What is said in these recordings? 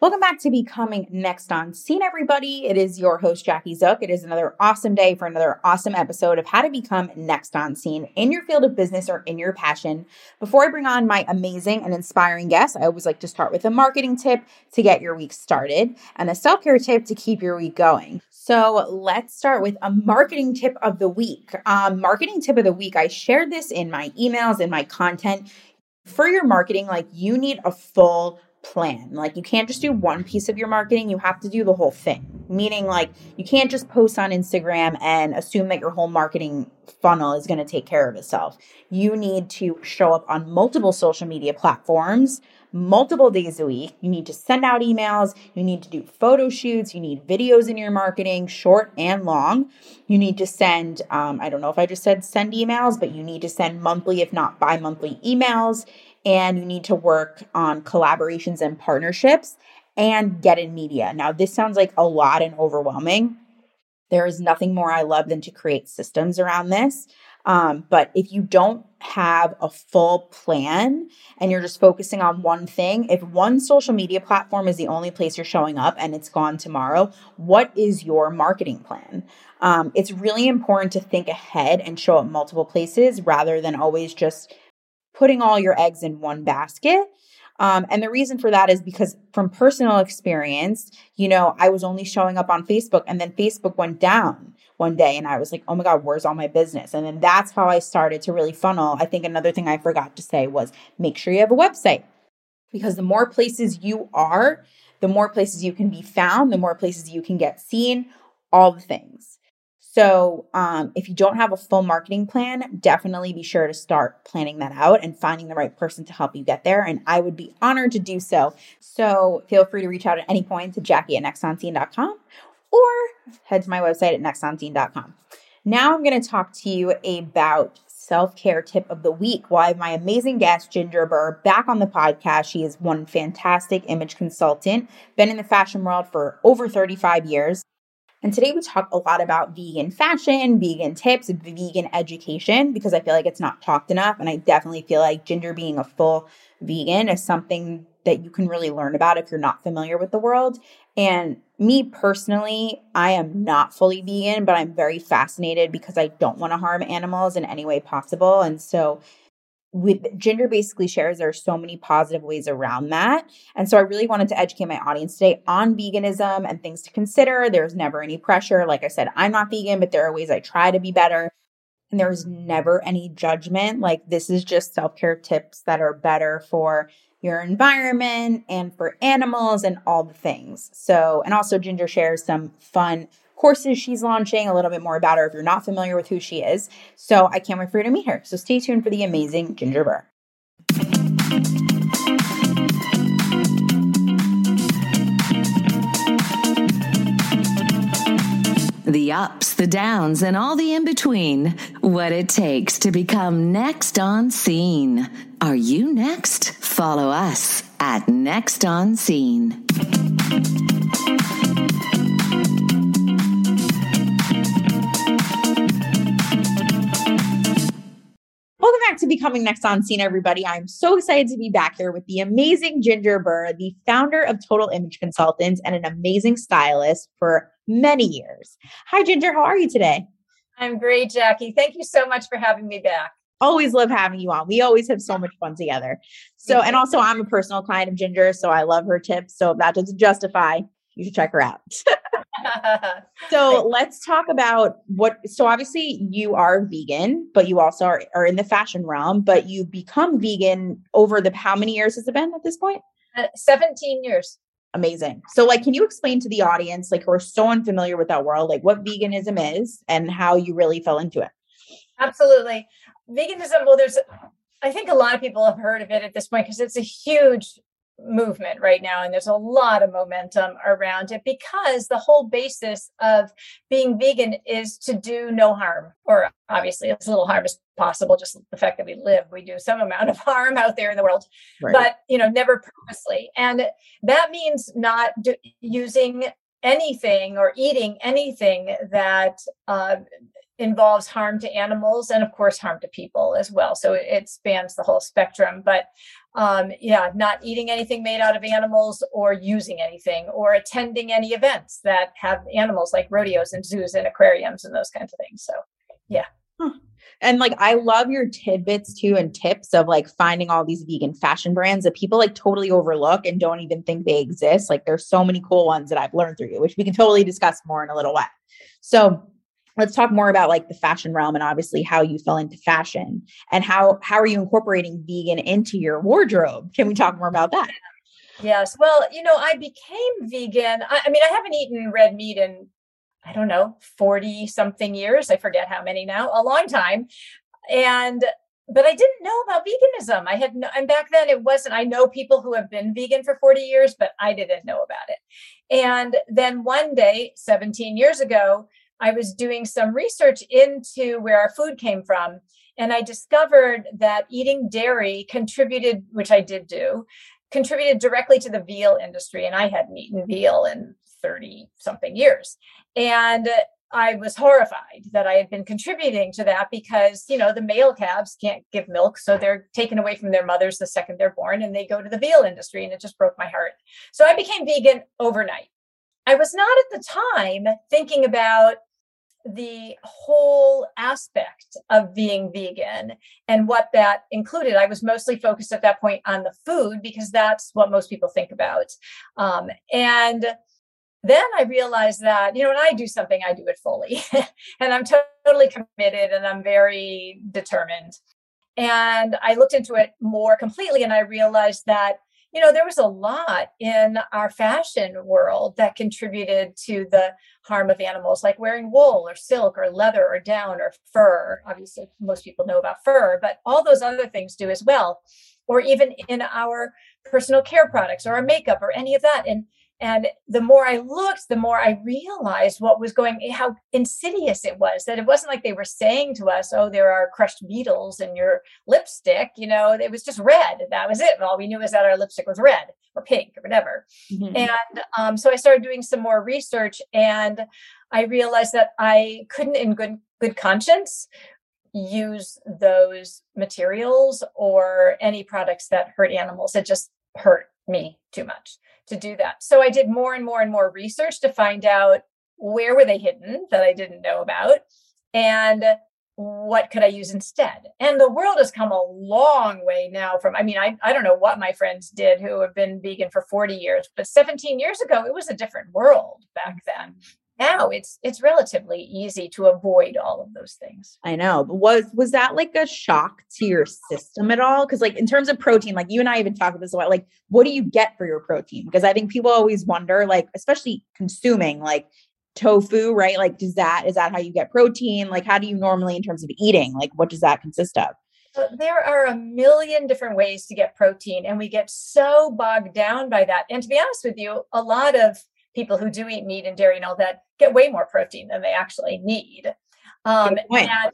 Welcome back to Becoming Next on Scene, everybody. It is your host, Jackie Zook. It is another awesome day for another awesome episode of how to become next on scene in your field of business or in your passion. Before I bring on my amazing and inspiring guests, I always like to start with a marketing tip to get your week started and a self care tip to keep your week going. So let's start with a marketing tip of the week. Um, marketing tip of the week, I shared this in my emails, in my content. For your marketing, like you need a full plan. Like you can't just do one piece of your marketing, you have to do the whole thing. Meaning like you can't just post on Instagram and assume that your whole marketing funnel is going to take care of itself. You need to show up on multiple social media platforms multiple days a week. You need to send out emails, you need to do photo shoots, you need videos in your marketing, short and long. You need to send um, I don't know if I just said send emails, but you need to send monthly if not bi-monthly emails and you need to work on collaborations and partnerships and get in media. Now, this sounds like a lot and overwhelming. There is nothing more I love than to create systems around this. Um, but if you don't have a full plan and you're just focusing on one thing, if one social media platform is the only place you're showing up and it's gone tomorrow, what is your marketing plan? Um, it's really important to think ahead and show up multiple places rather than always just putting all your eggs in one basket. Um, and the reason for that is because from personal experience, you know, I was only showing up on Facebook and then Facebook went down one day and I was like, oh my God, where's all my business? And then that's how I started to really funnel. I think another thing I forgot to say was make sure you have a website because the more places you are, the more places you can be found, the more places you can get seen, all the things. So, um, if you don't have a full marketing plan, definitely be sure to start planning that out and finding the right person to help you get there. And I would be honored to do so. So, feel free to reach out at any point to Jackie at nextonscene.com or head to my website at nextonscene.com. Now, I'm going to talk to you about self care tip of the week. Have my amazing guest, Ginger Burr, back on the podcast. She is one fantastic image consultant, been in the fashion world for over 35 years. And today we talk a lot about vegan fashion, vegan tips, vegan education, because I feel like it's not talked enough. And I definitely feel like Ginger being a full vegan is something that you can really learn about if you're not familiar with the world. And me personally, I am not fully vegan, but I'm very fascinated because I don't want to harm animals in any way possible. And so with Ginger basically shares there are so many positive ways around that. And so I really wanted to educate my audience today on veganism and things to consider. There's never any pressure. Like I said, I'm not vegan, but there are ways I try to be better. And there's never any judgment. Like this is just self-care tips that are better for your environment and for animals and all the things. So, and also Ginger shares some fun courses she's launching, a little bit more about her if you're not familiar with who she is. So I can't wait for you to meet her. So stay tuned for the amazing Ginger Burr. The ups, the downs, and all the in between. What it takes to become next on scene. Are you next? Follow us at Next on Scene. Welcome back to Becoming Next on Scene, everybody. I'm so excited to be back here with the amazing Ginger Burr, the founder of Total Image Consultants and an amazing stylist for many years. Hi, Ginger. How are you today? I'm great, Jackie. Thank you so much for having me back. Always love having you on. We always have so much fun together. So, and also, I'm a personal client of Ginger, so I love her tips. So, if that doesn't justify, you should check her out. so let's talk about what so obviously you are vegan but you also are, are in the fashion realm but you become vegan over the how many years has it been at this point? Uh, 17 years. Amazing. So like can you explain to the audience like who are so unfamiliar with that world like what veganism is and how you really fell into it? Absolutely. Veganism well there's I think a lot of people have heard of it at this point because it's a huge movement right now and there's a lot of momentum around it because the whole basis of being vegan is to do no harm or obviously as little harm as possible just the fact that we live we do some amount of harm out there in the world right. but you know never purposely and that means not do, using anything or eating anything that uh, involves harm to animals and of course harm to people as well so it spans the whole spectrum but um, yeah, not eating anything made out of animals or using anything or attending any events that have animals like rodeos and zoos and aquariums and those kinds of things. So, yeah. And like, I love your tidbits too and tips of like finding all these vegan fashion brands that people like totally overlook and don't even think they exist. Like, there's so many cool ones that I've learned through you, which we can totally discuss more in a little while. So, let's talk more about like the fashion realm and obviously how you fell into fashion and how how are you incorporating vegan into your wardrobe? Can we talk more about that? Yes well you know i became vegan. I, I, mean i haven't eaten red meat in i don't know 40 something years i forget how many now a long time. And but i didn't know about veganism. I had no and back then it wasn't i know people who have been vegan for 40 years but i didn't know about it. And then one day 17 years ago I was doing some research into where our food came from. And I discovered that eating dairy contributed, which I did do, contributed directly to the veal industry. And I hadn't eaten veal in 30 something years. And I was horrified that I had been contributing to that because, you know, the male calves can't give milk. So they're taken away from their mothers the second they're born and they go to the veal industry. And it just broke my heart. So I became vegan overnight. I was not at the time thinking about the whole aspect of being vegan and what that included. I was mostly focused at that point on the food because that's what most people think about. Um, and then I realized that, you know, when I do something, I do it fully and I'm totally committed and I'm very determined. And I looked into it more completely and I realized that you know, there was a lot in our fashion world that contributed to the harm of animals, like wearing wool or silk or leather or down or fur. Obviously, most people know about fur, but all those other things do as well. Or even in our personal care products or our makeup or any of that. And and the more I looked, the more I realized what was going, how insidious it was. That it wasn't like they were saying to us, "Oh, there are crushed beetles in your lipstick." You know, it was just red. That was it. All we knew was that our lipstick was red or pink or whatever. Mm-hmm. And um, so I started doing some more research, and I realized that I couldn't, in good good conscience, use those materials or any products that hurt animals. It just hurt me too much to do that. So I did more and more and more research to find out where were they hidden that I didn't know about and what could I use instead? And the world has come a long way now from, I mean, I, I don't know what my friends did who have been vegan for 40 years, but 17 years ago, it was a different world back then now it's it's relatively easy to avoid all of those things. I know but was was that like a shock to your system at all? Because like in terms of protein like you and i even talked about this a lot like what do you get for your protein? Because i think people always wonder like especially consuming like tofu right? Like does that is that how you get protein? Like how do you normally in terms of eating like what does that consist of? Uh, there are a million different ways to get protein and we get so bogged down by that. And to be honest with you a lot of people who do eat meat and dairy and all that get way more protein than they actually need. Um, and,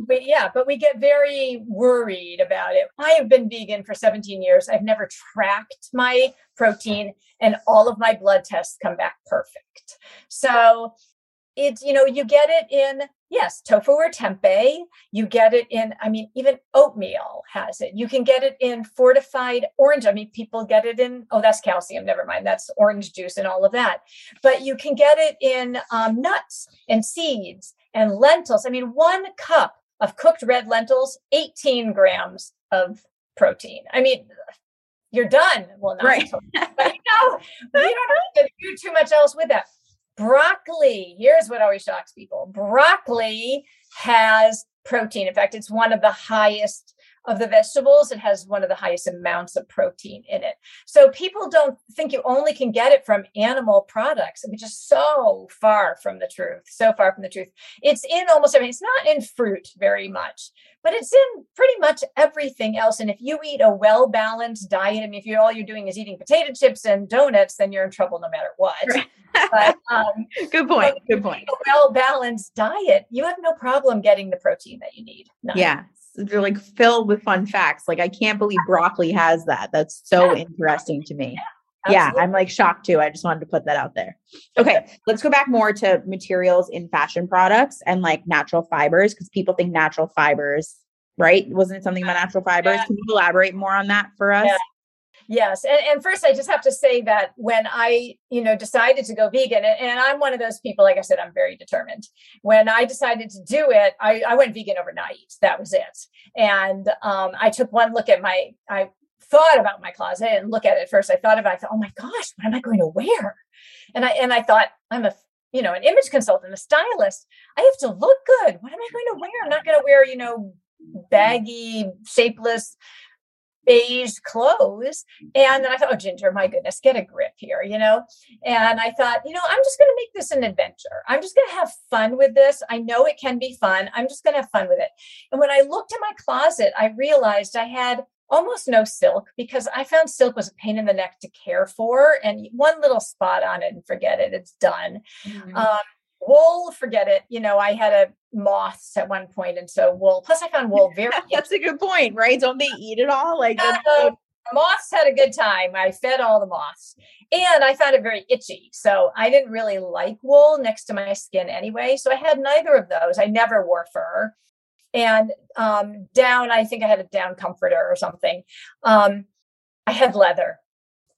but yeah, but we get very worried about it. I have been vegan for 17 years. I've never tracked my protein, and all of my blood tests come back perfect. So it's, you know, you get it in Yes, tofu or tempeh. You get it in, I mean, even oatmeal has it. You can get it in fortified orange. I mean, people get it in, oh, that's calcium. Never mind. That's orange juice and all of that. But you can get it in um, nuts and seeds and lentils. I mean, one cup of cooked red lentils, 18 grams of protein. I mean, you're done. Well, not right. but you know, you don't have to do too much else with that. Broccoli, here's what always shocks people broccoli has protein. In fact, it's one of the highest of the vegetables. It has one of the highest amounts of protein in it. So people don't think you only can get it from animal products, which is so far from the truth. So far from the truth. It's in almost everything. It's not in fruit very much, but it's in pretty much everything else. And if you eat a well balanced diet, I mean, if you all you're doing is eating potato chips and donuts, then you're in trouble no matter what. but, um, good point. Good point. A well balanced diet, you have no problem getting the protein that you need. None. Yeah. They're like filled with fun facts. Like I can't believe broccoli has that. That's so interesting to me. Yeah, yeah, I'm like shocked too. I just wanted to put that out there. Okay, let's go back more to materials in fashion products and like natural fibers because people think natural fibers right? Wasn't it something about natural fibers? Yeah. Can you elaborate more on that for us? Yeah. Yes. And, and first, I just have to say that when I, you know, decided to go vegan, and, and, I'm one of those people, like I said, I'm very determined. When I decided to do it, I, I went vegan overnight. That was it. And um, I took one look at my, I thought about my closet and look at it first. I thought about, I thought, oh my gosh, what am I going to wear? And I, and I thought, I'm a, you know, an image consultant, a stylist. I have to look good. What am I going to wear? I'm not going to wear, you know, baggy, shapeless beige clothes. And then I thought, oh, Ginger, my goodness, get a grip here, you know? And I thought, you know, I'm just going to make this an adventure. I'm just going to have fun with this. I know it can be fun. I'm just going to have fun with it. And when I looked in my closet, I realized I had almost no silk because I found silk was a pain in the neck to care for. And one little spot on it and forget it, it's done. Mm-hmm. Um, wool forget it you know i had a moths at one point and so wool plus i found wool very that's a good point right? Don't they eat it all? Like uh, moths had a good time. I fed all the moths and i found it very itchy so i didn't really like wool next to my skin anyway so i had neither of those. I never wore fur and um, down i think i had a down comforter or something. Um, i had leather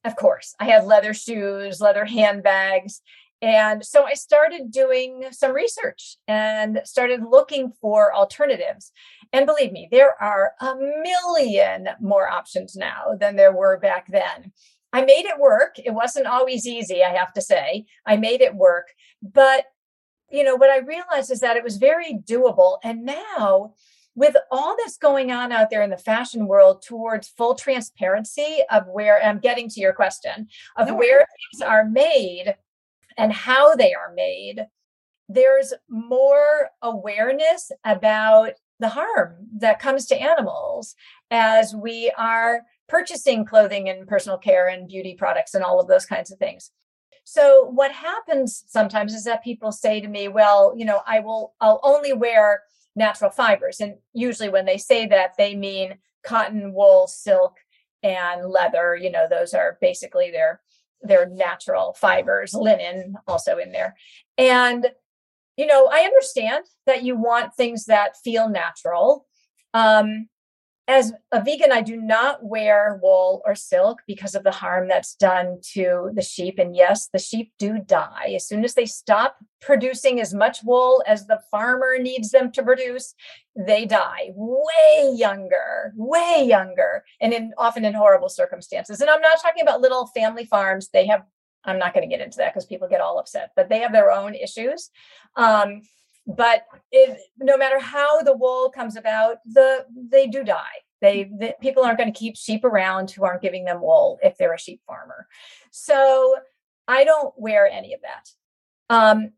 of course. I had leather shoes leather handbags and so I started doing some research and started looking for alternatives. And believe me, there are a million more options now than there were back then. I made it work. It wasn't always easy, I have to say. I made it work. But, you know, what I realized is that it was very doable. And now, with all that's going on out there in the fashion world towards full transparency of where I'm getting to your question of no where things are made and how they are made, there's more awareness about the harm that comes to animals as we are purchasing clothing and personal care and beauty products and all of those kinds of things. So what happens sometimes is that people say to me, well, you know, I will I'll only wear natural fibers and usually when they say that they mean cotton, wool, silk and leather, you know, those are basically their their natural fibers, linen also in there. And, you know, I understand that you want things that feel natural. Um, as a vegan, I do not wear wool or silk because of the harm that's done to the sheep. And yes, the sheep do die. As soon as they stop producing as much wool as the farmer needs them to produce, they die way younger, way younger, and in often in horrible circumstances. And I'm not talking about little family farms. They have, I'm not going to get into that because people get all upset, but they have their own issues. Um, but if, no matter how the wool comes about the they do die. They the, people aren't going to keep sheep around who aren't giving them wool if they're a sheep farmer. So i don't wear any of that. Um,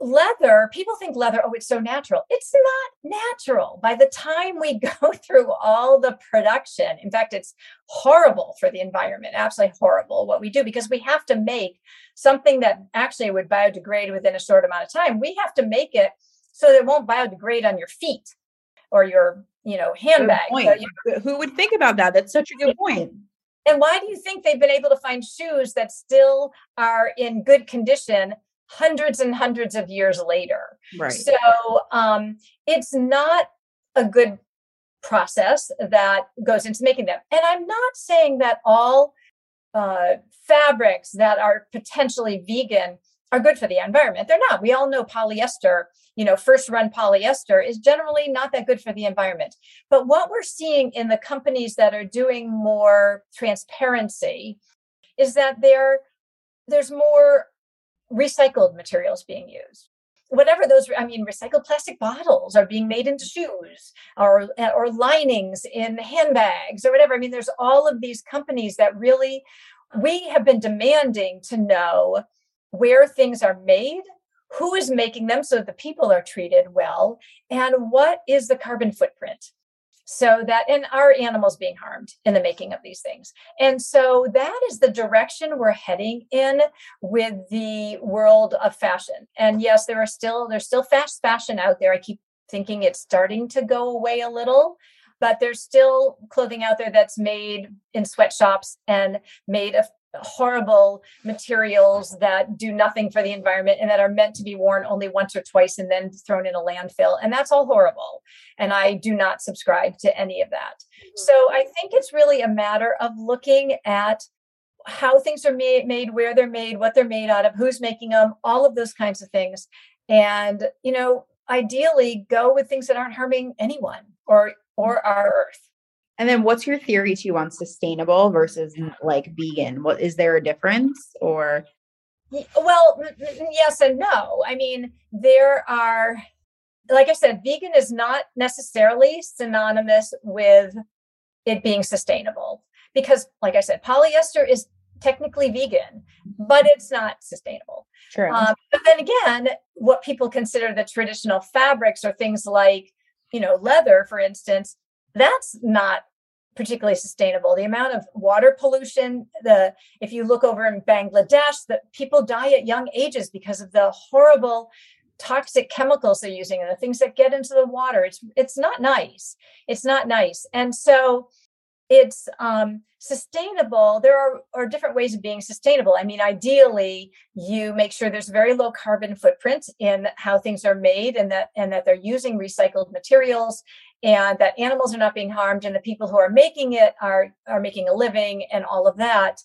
leather people think leather oh it's so natural. It's not natural. By the time we go through all the production in fact it's horrible for the environment absolutely horrible what we do because we have to make something that actually would biodegrade within a short amount of time. We have to make it so that it won't biodegrade on your feet or your you know handbag so who would think about that? That's such a good point. And why do you think they've been able to find shoes that still are in good condition hundreds and hundreds of years later. Right. So um, it's not a good process that goes into making them. And I'm not saying that all uh, fabrics that are potentially vegan are good for the environment. They're not. We all know polyester, you know, first run polyester is generally not that good for the environment. But what we're seeing in the companies that are doing more transparency is that there there's more recycled materials being used. Whatever those i mean recycled plastic bottles are being made into shoes or or linings in handbags or whatever. I mean there's all of these companies that really we have been demanding to know where things are made who is making them so that the people are treated well and what is the carbon footprint so that and our animals being harmed in the making of these things. And so that is the direction we're heading in with the world of fashion. And yes there are still there's still fast fashion out there. I keep thinking it's starting to go away a little but there's still clothing out there that's made in sweatshops and made of horrible materials that do nothing for the environment and that are meant to be worn only once or twice and then thrown in a landfill. And that's all horrible. And I do not subscribe to any of that. Mm-hmm. So I think it's really a matter of looking at how things are made, made, where they're made, what they're made out of, who's making them, all of those kinds of things. And, you know, ideally go with things that aren't harming anyone or or mm-hmm. our earth. And then what's your theory too on sustainable versus like vegan? What is there a difference or well, yes and no. I mean, there are like I said, vegan is not necessarily synonymous with it being sustainable because like I said, polyester is technically vegan, but it's not sustainable. True. Um, but then again, what people consider the traditional fabrics are things like, you know, leather, for instance, that's not particularly sustainable. The amount of water pollution, the if you look over in Bangladesh, that people die at young ages because of the horrible toxic chemicals they're using and the things that get into the water. It's it's not nice. It's not nice. And so it's um, sustainable there are, are different ways of being sustainable i mean ideally you make sure there's very low carbon footprint in how things are made and that and that they're using recycled materials and that animals are not being harmed and the people who are making it are are making a living and all of that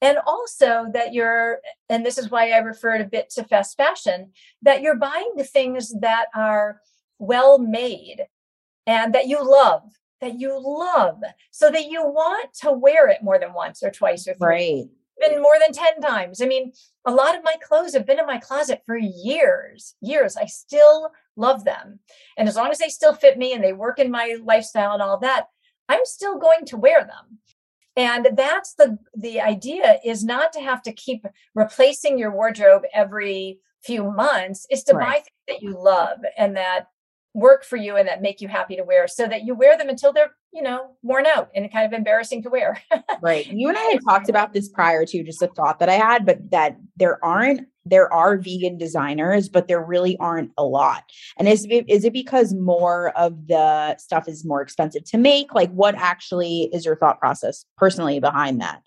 and also that you're and this is why i referred a bit to fast fashion that you're buying the things that are well made and that you love that you love so that you want to wear it more than once or twice or three. Right. Been more than 10 times. I mean, a lot of my clothes have been in my closet for years, years. I still love them. And as long as they still fit me and they work in my lifestyle and all that, I'm still going to wear them. And that's the the idea is not to have to keep replacing your wardrobe every few months, is to right. buy things that you love and that work for you and that make you happy to wear so that you wear them until they're you know worn out and kind of embarrassing to wear. Right. You and i had talked about this prior to just a thought that i had but that there aren't there are vegan designers but there really aren't a lot. And is it, is it because more of the stuff is more expensive to make? Like what actually is your thought process personally behind that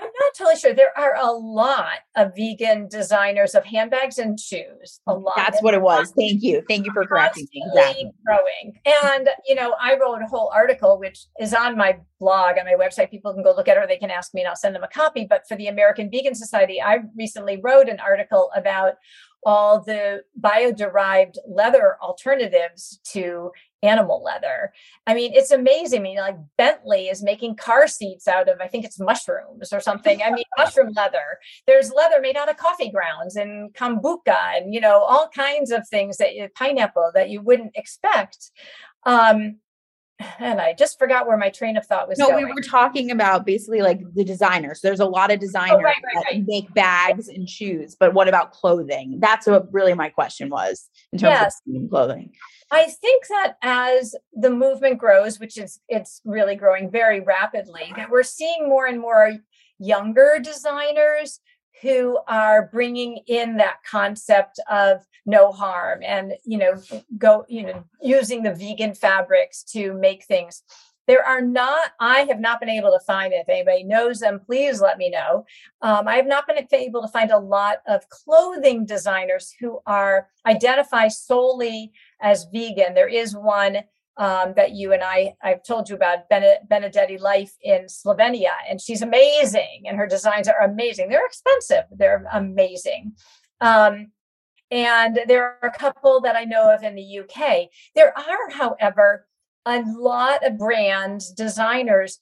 I'm not totally sure. There are a lot of vegan designers of handbags and shoes. A lot. That's what it was. Thank you. Thank you for correcting me. Exactly. Growing. And, you know, I wrote a whole article, which is on my blog, on my website. People can go look at it or they can ask me and I'll send them a copy. But for the American Vegan Society, I recently wrote an article about all the bio-derived leather alternatives to animal leather. I mean, it's amazing. I mean, like Bentley is making car seats out of, I think it's mushrooms or something. I mean, mushroom leather. There's leather made out of coffee grounds and kombucha and, you know, all kinds of things that pineapple that you wouldn't expect. Um, and I just forgot where my train of thought was. No, going. we were talking about basically like the designers. There's a lot of designers oh, right, right, that right. make bags and shoes, but what about clothing? That's what really my question was in terms yes. of clothing. I think that as the movement grows, which is it's really growing very rapidly, that we're seeing more and more younger designers who are bringing in that concept of no harm and you know go you know using the vegan fabrics to make things. There are not i have not been able to find it if anybody knows them please let me know. Um, i have not been able to find a lot of clothing designers who are identify solely as vegan there is one um, that you and I I've told you about Benedetti Life in Slovenia, and she's amazing, and her designs are amazing. They're expensive, they're amazing. Um, and there are a couple that I know of in the UK. There are, however, a lot of brands, designers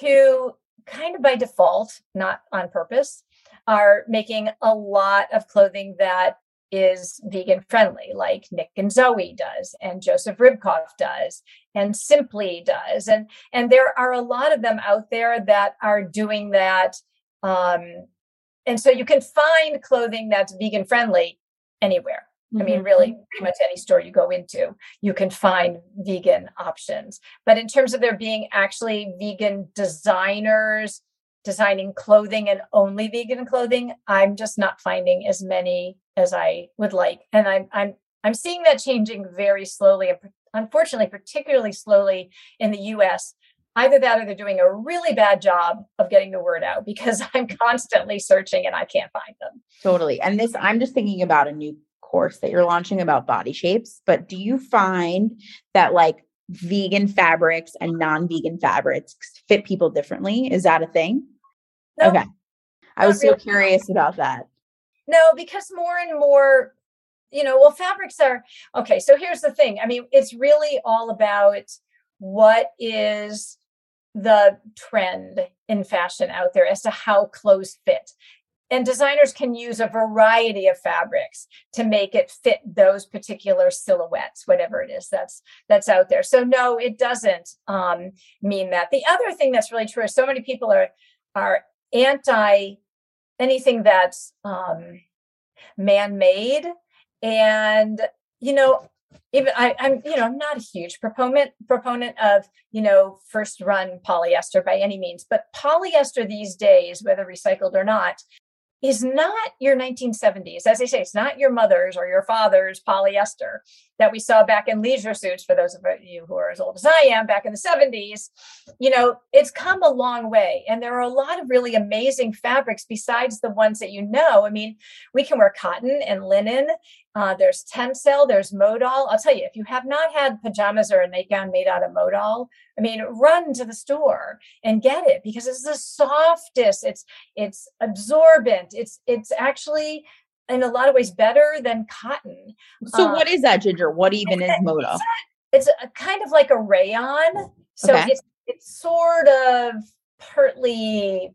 who kind of by default, not on purpose, are making a lot of clothing that is vegan friendly, like Nick and Zoe does, and Joseph Ribkoff does, and Simply does, and and there are a lot of them out there that are doing that. Um, and so you can find clothing that's vegan friendly anywhere. Mm-hmm. I mean, really, mm-hmm. pretty much any store you go into, you can find vegan options. But in terms of there being actually vegan designers designing clothing and only vegan clothing, I'm just not finding as many as I would like. And I'm I'm I'm seeing that changing very slowly and unfortunately particularly slowly in the US. either that or they're doing a really bad job of getting the word out because I'm constantly searching and I can't find them. Totally. And this, I'm just thinking about a new course that you're launching about body shapes, but do you find that like vegan fabrics and non-vegan fabrics fit people differently? Is that a thing? No, okay. I was so curious about that. No, because more and more, you know, well, fabrics are okay. So here's the thing. I mean, it's really all about what is the trend in fashion out there as to how clothes fit and designers can use a variety of fabrics to make it fit those particular silhouettes whatever it is that's that's out there so no it doesn't um, mean that the other thing that's really true is so many people are are anti anything that's um, man-made and you know even I, I'm, you know, I'm not a huge proponent proponent of, you know, first run polyester by any means, but polyester these days, whether recycled or not, is not your 1970s. As I say, it's not your mother's or your father's polyester that we saw back in leisure suits, for those of you who are as old as I am, back in the 70s. You know, it's come a long way. And there are a lot of really amazing fabrics besides the ones that you know. I mean, we can wear cotton and linen uh, there's Tencel, there's Modal. I'll tell you, if you have not had pajamas or a nightgown made out of Modal, I mean, run to the store and get it because it's the softest. It's it's absorbent. It's it's actually in a lot of ways better than cotton. So, um, what is that, Ginger? What even is Modal? It's, a, a kind of like a rayon. So okay. it's it's sort of partly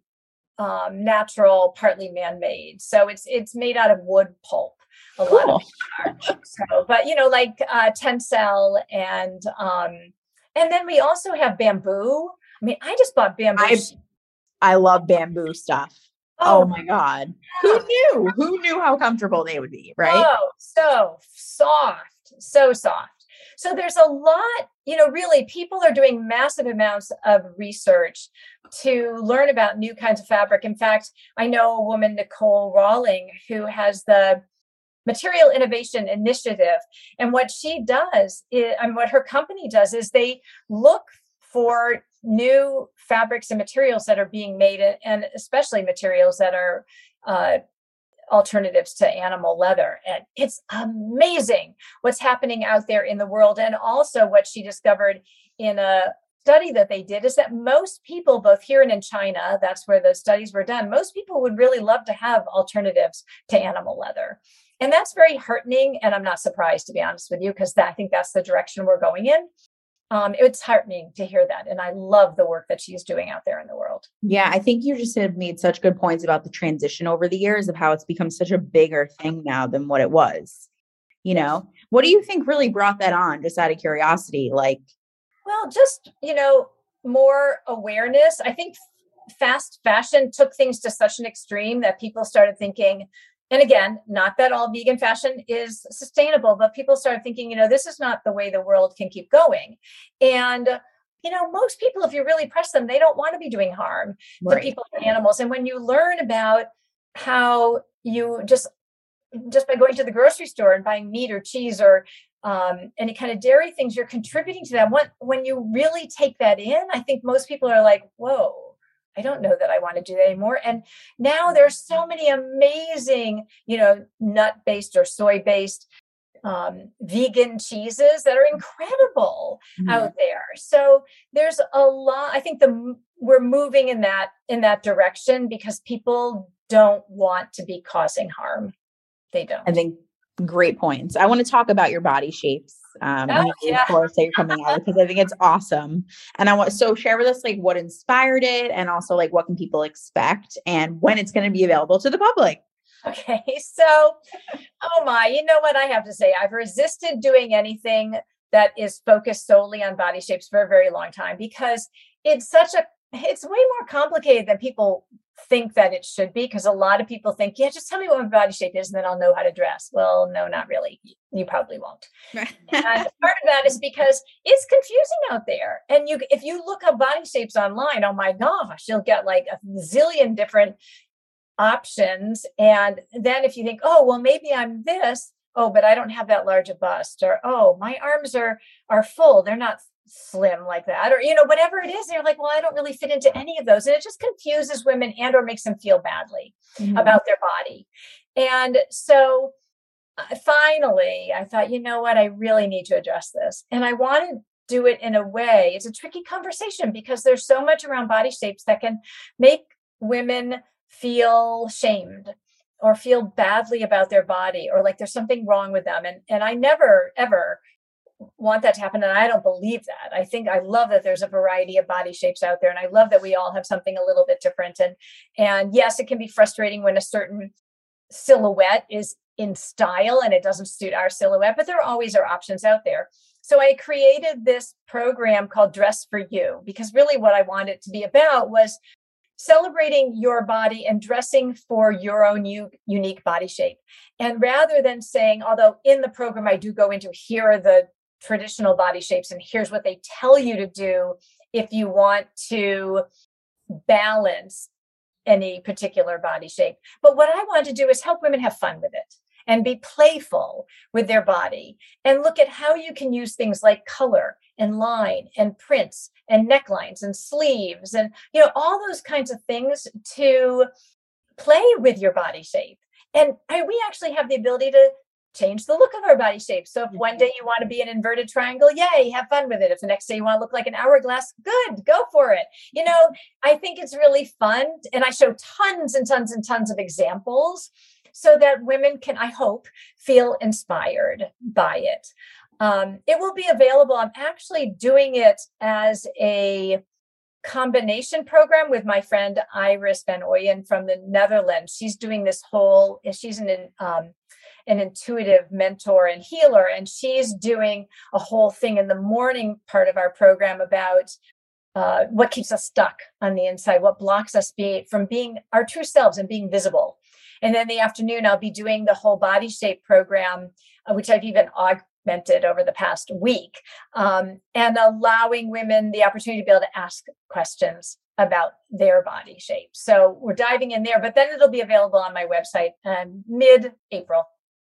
um, natural, partly man-made. So it's it's made out of wood pulp a cool. lot of. So, but you know, like uh, Tencel and um, and then we also have bamboo. I mean, I just bought bamboo. I, I love bamboo stuff. Oh, oh my god, who knew? Who knew how comfortable they would be? Right? Oh, so soft, so soft. So there's a lot, you know, really people are doing massive amounts of research to learn about new kinds of fabric. In fact, I know a woman, Nicole Rawling, who has the material innovation initiative and what she does is, and what her company does is they look for new fabrics and materials that are being made and especially materials that are uh, alternatives to animal leather and it's amazing what's happening out there in the world and also what she discovered in a study that they did is that most people both here and in china that's where the studies were done most people would really love to have alternatives to animal leather and that's very heartening. And I'm not surprised, to be honest with you, because I think that's the direction we're going in. Um, it's heartening to hear that. And I love the work that she's doing out there in the world. Yeah, I think you just have made such good points about the transition over the years of how it's become such a bigger thing now than what it was. You know, what do you think really brought that on, just out of curiosity? Like, well, just, you know, more awareness. I think fast fashion took things to such an extreme that people started thinking, and again, not that all vegan fashion is sustainable, but people started thinking, you know, this is not the way the world can keep going. And you know, most people, if you really press them, they don't want to be doing harm right. to people and animals. And when you learn about how you just just by going to the grocery store and buying meat or cheese or um, any kind of dairy things, you're contributing to that. When when you really take that in, I think most people are like, "Whoa, I don't know that I want to do that anymore. And now there's so many amazing, you know, nut based or soy based um, vegan cheeses that are incredible mm-hmm. out there. So there's a lot. I think the we're moving in that in that direction because people don't want to be causing harm. They don't. I think great points. I want to talk about your body shapes um oh, yeah. course that you're coming out because I think it's awesome. And I want so share with us like what inspired it and also like what can people expect and when it's going to be available to the public. Okay. So oh my, you know what I have to say? I've resisted doing anything that is focused solely on body shapes for a very long time because it's such a it's way more complicated than people think that it should be because a lot of people think, yeah, just tell me what my body shape is and then I'll know how to dress. Well, no, not really. You probably won't. and part of that is because it's confusing out there. And you if you look up body shapes online, oh my gosh, you'll get like a zillion different options. And then if you think, oh, well, maybe I'm this, oh, but I don't have that large a bust, or oh, my arms are are full, they're not slim like that or you know whatever it is they're like well i don't really fit into any of those. And it just confuses women and or makes them feel badly mm-hmm. about their body. And so uh, finally i thought you know what? I really need to address this. And i want to do it in a way it's a tricky conversation because there's so much around body shapes that can make women feel shamed or feel badly about their body or like there's something wrong with them. And and I never ever want that to happen and I don't believe that. I think I love that there's a variety of body shapes out there and I love that we all have something a little bit different and and yes it can be frustrating when a certain silhouette is in style and it doesn't suit our silhouette but there always are options out there. So I created this program called Dress for You because really what I wanted it to be about was celebrating your body and dressing for your own u- unique body shape. And rather than saying, although in the program I do go into here are the traditional body shapes and here's what they tell you to do if you want to balance any particular body shape. But what I want to do is help women have fun with it and be playful with their body and look at how you can use things like color and line and prints and necklines and sleeves and you know all those kinds of things to play with your body shape and we actually have the ability to change the look of our body shape. So if one day you want to be an inverted triangle yay have fun with it. If the next day you want to look like an hourglass good go for it. You know i think it's really fun and i show tons and tons and tons of examples so that women can i hope feel inspired by it. Um, it will be available. I'm actually doing it as a combination program with my friend Iris Van Ooyen from the Netherlands. She's doing this whole, she's an, um, an intuitive mentor and healer, and she's doing a whole thing in the morning part of our program about uh, what keeps us stuck on the inside, what blocks us be, from being our true selves and being visible. And then the afternoon, I'll be doing the whole body shape program, uh, which I've even augmented over the past week um, and allowing women the opportunity to be able to ask questions about their body shape. So we're diving in there, but then it'll be available on my website um, mid April.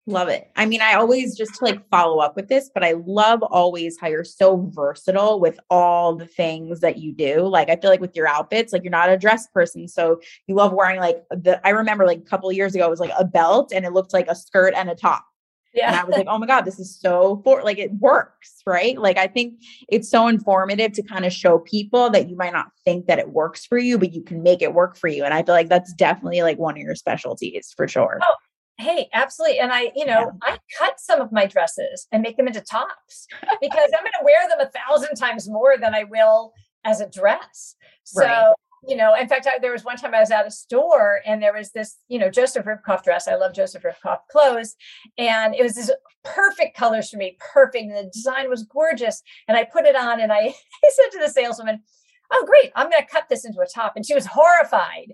Love it. I mean, I always just to like follow up with this, but I love always how you're so versatile with all the things that you do. Like I feel like with your outfits, like you're not a dress person. So you love wearing like the I remember like a couple of years ago it was like a belt and it looked like a skirt and a top. Yeah. And I was like, oh my God, this is so for like it works, right? Like I think it's so informative to kind of show people that you might not think that it works for you, but you can make it work for you. And I feel like that's definitely like one of your specialties for sure. Oh, hey, absolutely. And I, you know, yeah. I cut some of my dresses and make them into tops because I'm going to wear them a thousand times more than I will as a dress. So right you know, in fact, I, there was one time I was at a store and there was this, you know, Joseph Ribkoff dress. I love Joseph Ribkoff clothes. And it was this perfect colors for me, perfect. And the design was gorgeous. And I put it on and I, I said to the saleswoman, oh, great, I'm going to cut this into a top. And she was horrified.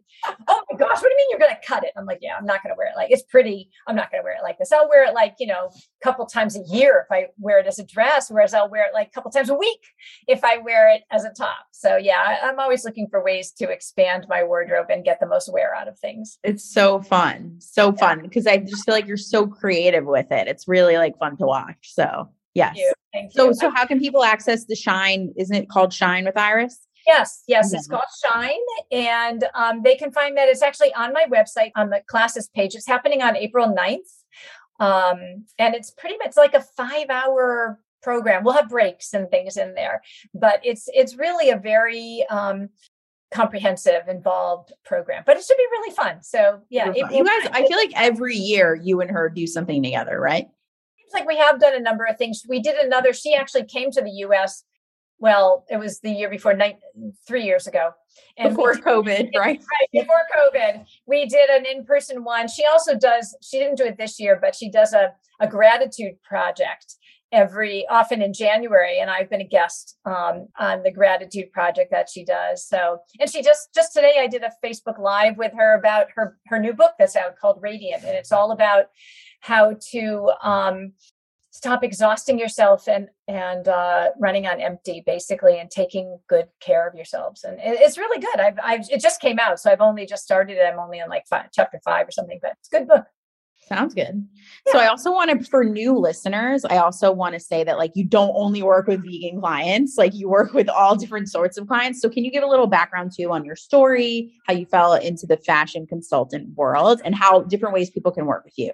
oh my gosh, what do you mean you're going to cut it? I'm like, yeah, I'm not going to wear it like it's pretty. I'm not going to wear it like this. I'll wear it like, you know, a couple times a year if I wear it as a dress, whereas I'll wear it like a couple times a week if I wear it as a top. So yeah, I'm always looking for ways to expand my wardrobe and get the most wear out of things. It's so fun. So yeah. fun because I just feel like you're so creative with it. It's really like fun to watch. So Yes. Thank you. Thank you. So, so how can people access the Shine? Isn't it called Shine with Iris? Yes, yes, it's called Shine, and um, they can find that. It's actually on my website on the classes page. It's happening on April 9th. Um, and it's pretty much like a five hour program. We'll have breaks and things in there, but it's it's really a very um, comprehensive, involved program. But it should be really fun. So yeah, it, you guys, I feel like every year you and her do something together, right? Seems like we have done a number of things. We did another. She actually came to the U.S well, it was the year before, nine, three years ago. And before we, COVID, right? right? Before COVID, we did an in-person one. She also does, she didn't do it this year, but she does a, a gratitude project every often in January, and I've been a guest um, on the gratitude project that she does. So, and she just just today I did a Facebook Live with her about her her new book that's out called Radiant, and it's all about how to um, stop exhausting yourself and and uh, running on empty basically and taking good care of yourselves and it, it's really good I've, I've it just came out so i've only just started it i'm only in like five, chapter five or something but it's a good book Sounds good. Yeah. So I also want to, for new listeners, I also want to say that like you don't only work with vegan clients, like you work with all different sorts of clients. So can you give a little background too on your story, how you fell into the fashion consultant world and how different ways people can work with you?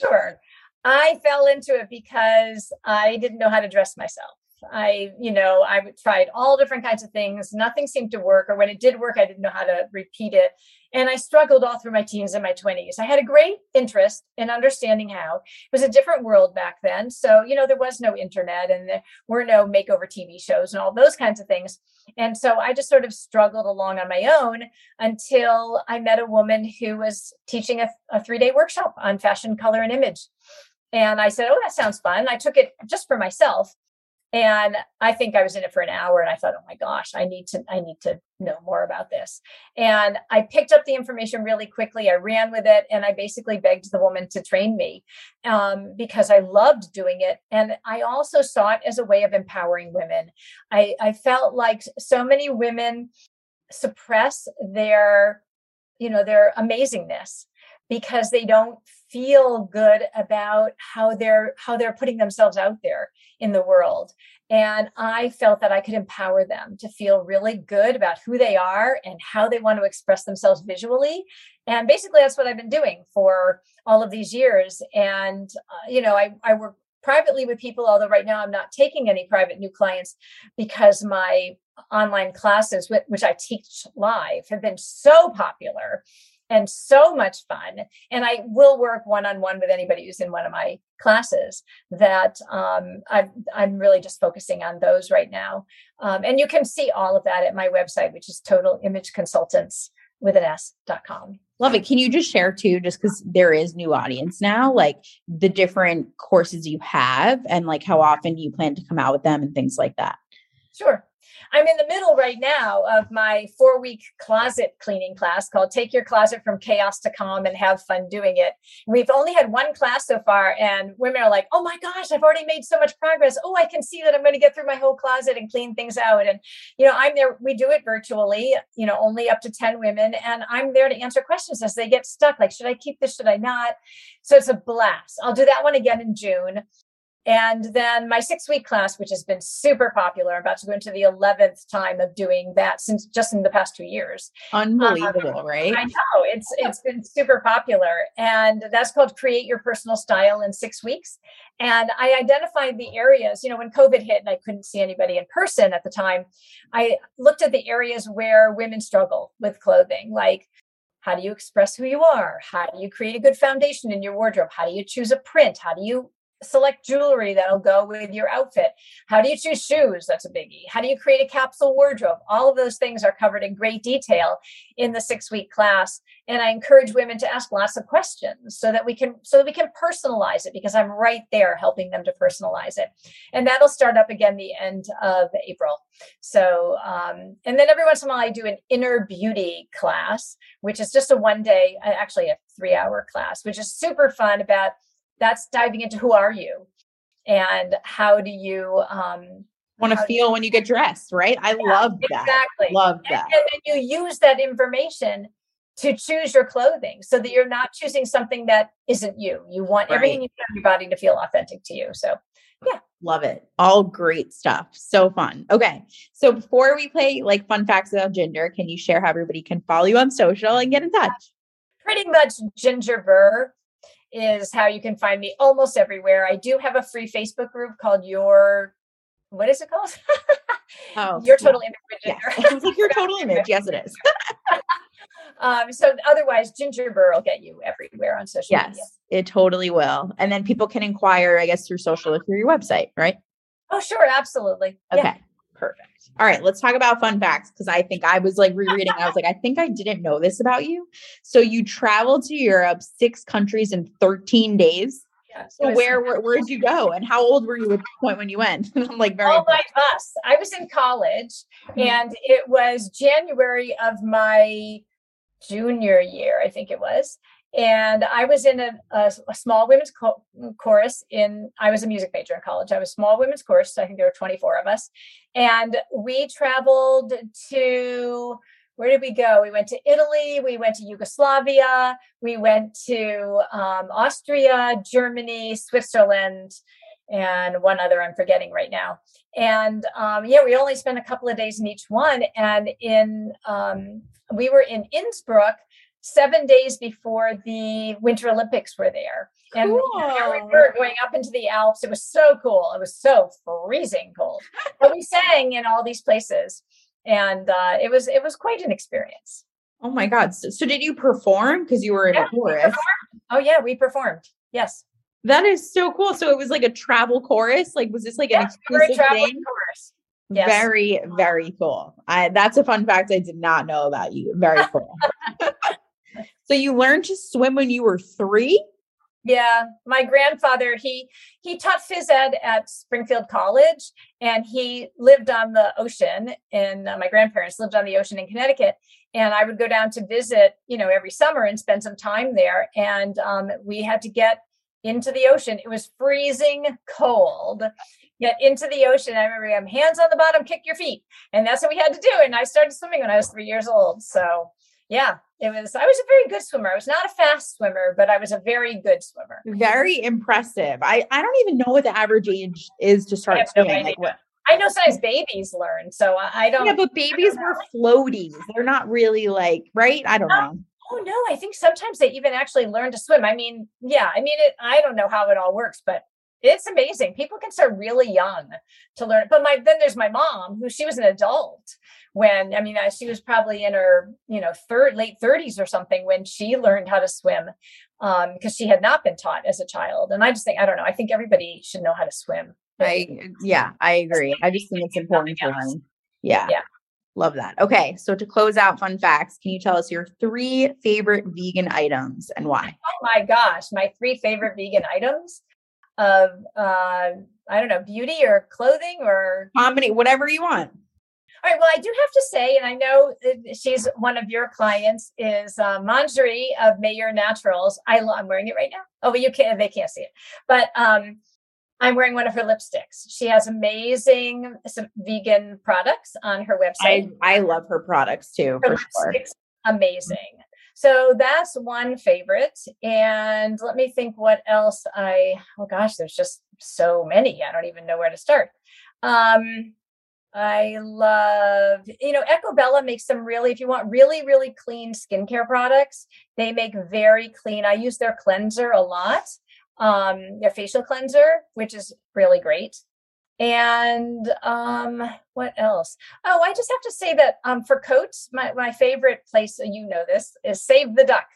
Sure. I fell into it because I didn't know how to dress myself. I, you know, I tried all different kinds of things. Nothing seemed to work. Or when it did work, I didn't know how to repeat it. And I struggled all through my teens and my 20s. I had a great interest in understanding how. It was a different world back then. So, you know, there was no internet and there were no makeover TV shows and all those kinds of things. And so I just sort of struggled along on my own until I met a woman who was teaching a, a three day workshop on fashion, color, and image. And I said, Oh, that sounds fun. I took it just for myself. And i think i was in it for an hour and i thought oh my gosh i need to i need to know more about this. And i picked up the information really quickly. I ran with it and i basically begged the woman to train me um, because i loved doing it. And i also saw it as a way of empowering women. I, I felt like so many women suppress their you know their amazingness because they don't feel good about how they're how they're putting themselves out there in the world. And i felt that i could empower them to feel really good about who they are and how they want to express themselves visually. And basically that's what i've been doing for all of these years. And uh, you know I, I work privately with people although right now i'm not taking any private new clients because my online classes which i teach live have been so popular and so much fun. And I will work one on one with anybody who's in one of my classes. That um, I'm I'm really just focusing on those right now. Um, and you can see all of that at my website, which is Total Image Consultants with an S.com. Love it. Can you just share too, just because there is new audience now, like the different courses you have and like how often you plan to come out with them and things like that? Sure. I'm in the middle right now of my four week closet cleaning class called Take Your Closet from Chaos to Calm and Have Fun Doing It. We've only had one class so far, and women are like, oh my gosh, I've already made so much progress. Oh, I can see that I'm going to get through my whole closet and clean things out. And, you know, I'm there, we do it virtually, you know, only up to 10 women, and I'm there to answer questions as they get stuck. Like, should I keep this? Should I not? So it's a blast. I'll do that one again in June. And then my six week class, which has been super popular, I'm about to go into the 11th time of doing that since just in the past two years. Unbelievable, um, right? I know it's, it's been super popular. And that's called Create Your Personal Style in Six Weeks. And I identified the areas, you know, when COVID hit and I couldn't see anybody in person at the time, I looked at the areas where women struggle with clothing, like how do you express who you are? How do you create a good foundation in your wardrobe? How do you choose a print? How do you select jewelry that'll go with your outfit? How do you choose shoes? That's a biggie. How do you create a capsule wardrobe? All of those things are covered in great detail in the six week class. And I encourage women to ask lots of questions so that we can so that we can personalize it because I'm right there helping them to personalize it. And that'll start up again the end of April. So um, and then every once in a while I do an inner beauty class, which is just a one day, actually a three hour class, which is super fun about that's diving into who are you and how do you um want to feel when you get dressed, right? I yeah, love that. Exactly. Love that. And, and then you use that information to choose your clothing so that you're not choosing something that isn't you. You want right. everything you put on your body to feel authentic to you. So yeah. Love it. All great stuff. So fun. Okay. So before we play like fun facts about Ginger, can you share how everybody can follow you on social and get in touch? Pretty much Ginger Burr is how you can find me almost everywhere. I do have a free Facebook group called Your what is it called? oh, your total yeah. image. Yes. Like your total image. Yes, it is. um, so otherwise, Ginger Burr will get you everywhere on social yes, media. it totally will. And then people can inquire, I guess, through social or through your website, right? Oh, sure, absolutely. Okay, yeah. Perfect. All right, let's talk about fun facts because I think I was like rereading. I was like, I think I didn't know this about you. So you traveled to Europe, six countries in 13 days. Yeah, so where, where where did you go and how old were you at the point when you went? I'm like very all by bus. I was in college mm-hmm. and it was January of my junior year, I think it was and I was in a, a, a small women's co- chorus in I was a music major in college. I was a small women's chorus. So I think there were 24 of us. And we traveled to where did we go? We went to Italy, we went to Yugoslavia, we went to um, Austria, Germany, Switzerland, and one other I'm forgetting right now. And um, yeah, we only spent a couple of days in each one. And in um, we were in Innsbruck seven days before the Winter Olympics were there. And cool. we were going up into the Alps. It was so cool. It was so freezing cold. but we sang in all these places and uh, it was it was quite an experience. Oh my god! So, so did you perform because you were in yeah, a chorus? Oh yeah, we performed. Yes. That is so cool. So it was like a travel chorus. Like, was this like an exclusive thing? chorus? Yes. Very, very cool. I that's a fun fact I did not know about you. Very cool. so you learned to swim when you were three? Yeah, my grandfather he he taught phys ed at Springfield College, and he lived on the ocean. And uh, my grandparents lived on the ocean in Connecticut, and I would go down to visit, you know, every summer and spend some time there. And um, we had to get into the ocean. It was freezing cold. Get into the ocean. I remember I'm hands on the bottom, kick your feet, and that's what we had to do. And I started swimming when I was three years old. So yeah, it was i was a very good swimmer i was not a fast swimmer but i was a very good swimmer very impressive i i don't even know what the average age is to start swimming no like what I know size babies learn, so I don't. Yeah, but babies were floaties. They're not really like right. I don't know. Oh no, I think sometimes they even actually learn to swim. I mean, yeah, I mean, it, I don't know how it all works, but it's amazing. People can start really young to learn. But my then there's my mom, who she was an adult, when I mean she was probably in her you know third late 30s or something when she learned how to swim um because she had not been taught as a child and I just think I don't know I think everybody should know how to swim. I yeah I agree I just think it's important to learn. Yeah. Yeah. Love that. Okay, so to close out fun facts, can you tell us your three favorite vegan items and why? Oh my gosh, my three favorite vegan items of uh I don't know, beauty or clothing or comedy, whatever you want. All right. Well, I do have to say, and I know she's one of your clients, is uh, Manjari of Mayor Naturals. I, am wearing it right now. Oh, but you can't. They can't see it. But um, I'm wearing one of her lipsticks. She has amazing some vegan products on her website. I, I love her products too. Her for sure. amazing. So that's one favorite. And let me think what else I, oh gosh, there's just so many. I don't even know where to start. Um, I love, you know, Ecco Bella makes some really, if you want really, really clean skincare products, they make very clean. I use their cleanser a lot, um, their facial cleanser, which is really great. And um, what else? Oh, I just have to say that um, for coats, my, my favorite place, you know this, is Save the Duck.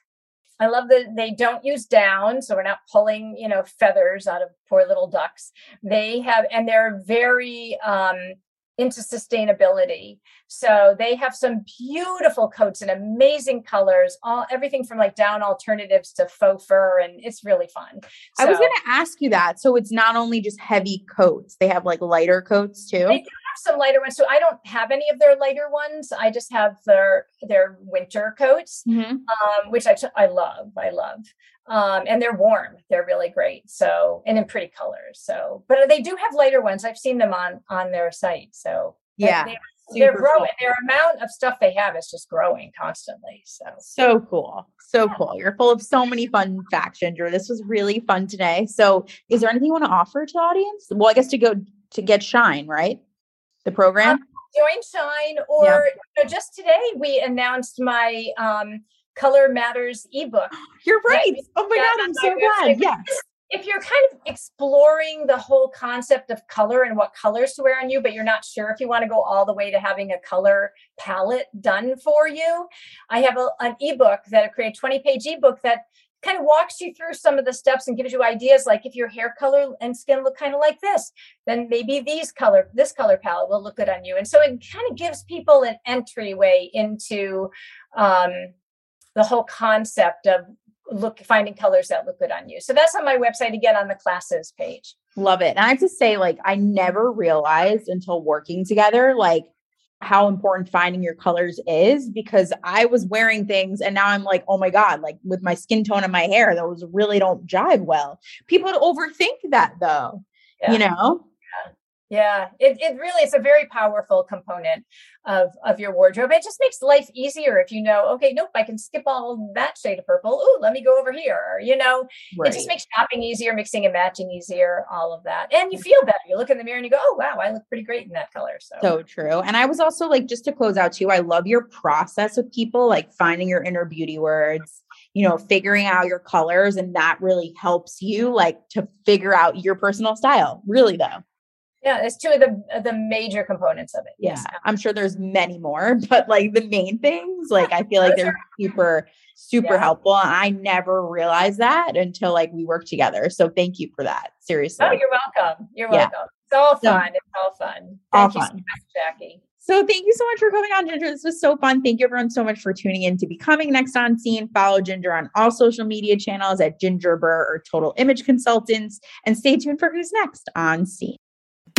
I love that they don't use down, so we're not pulling, you know, feathers out of poor little ducks. They have, and they're very um, into sustainability. So they have some beautiful coats and amazing colors, all everything from like down alternatives to faux fur, and it's really fun. So, I was going to ask you that. So it's not only just heavy coats; they have like lighter coats too. They do have some lighter ones. So I don't have any of their lighter ones. I just have their their winter coats, mm-hmm. um, which I I love. I love um, and they're warm. They're really great. So and in pretty colors. So, but they do have lighter ones. I've seen them on on their site. So yeah. They, they're growing. Cool. Their amount of stuff they have is just growing constantly. So so cool, so yeah. cool. You're full of so many fun facts, Ginger. This was really fun today. So, is there anything you want to offer to the audience? Well, I guess to go to get Shine, right? The program. Um, join Shine, or yeah. you know, just today we announced my um, Color Matters ebook. You're right. Oh my God, I'm so glad. Yes. If you're kind of exploring the whole concept of color and what colors to wear on you, but you're not sure if you want to go all the way to having a color palette done for you, I have a, an ebook that I create 20 page ebook that kind of walks you through some of the steps and gives you ideas like if your hair color and skin look kind of like this then maybe these color this color palette will look good on you and so it kind of gives people an entryway into um, the whole concept of look finding colors that look good on you. So that's on my website again on the classes page. Love it. And I have to say, like, I never realized until working together, like, how important finding your colors is because I was wearing things and now I'm like, oh my God, like with my skin tone and my hair, those really don't jive well. People overthink that though, yeah. you know? Yeah, it, it really is a very powerful component of, of your wardrobe. It just makes life easier if you know, okay, nope, I can skip all that shade of purple. Oh, let me go over here. You know, right. it just makes shopping easier, mixing and matching easier, all of that. And you feel better. You look in the mirror and you go, oh, wow, I look pretty great in that color. So, so true. And I was also like, just to close out too, I love your process with people, like finding your inner beauty words you know, figuring out your colors and that really helps you like to figure out your personal style. Really though. Yeah, it's two of the the major components of it. Yeah, yes. I'm sure there's many more, but like the main things, like I feel like they're super super yeah. helpful. I never realized that until like we worked together. So thank you for that. Seriously. Oh, you're welcome. You're welcome. It's all fun. So, it's all fun. Thank all you fun. so much, Jackie. So thank you so much for coming on, Ginger. This was so fun. Thank you everyone so much for tuning in to becoming next on scene. Follow Ginger on all social media channels at Ginger Burr or Total Image Consultants, and stay tuned for who's next on scene.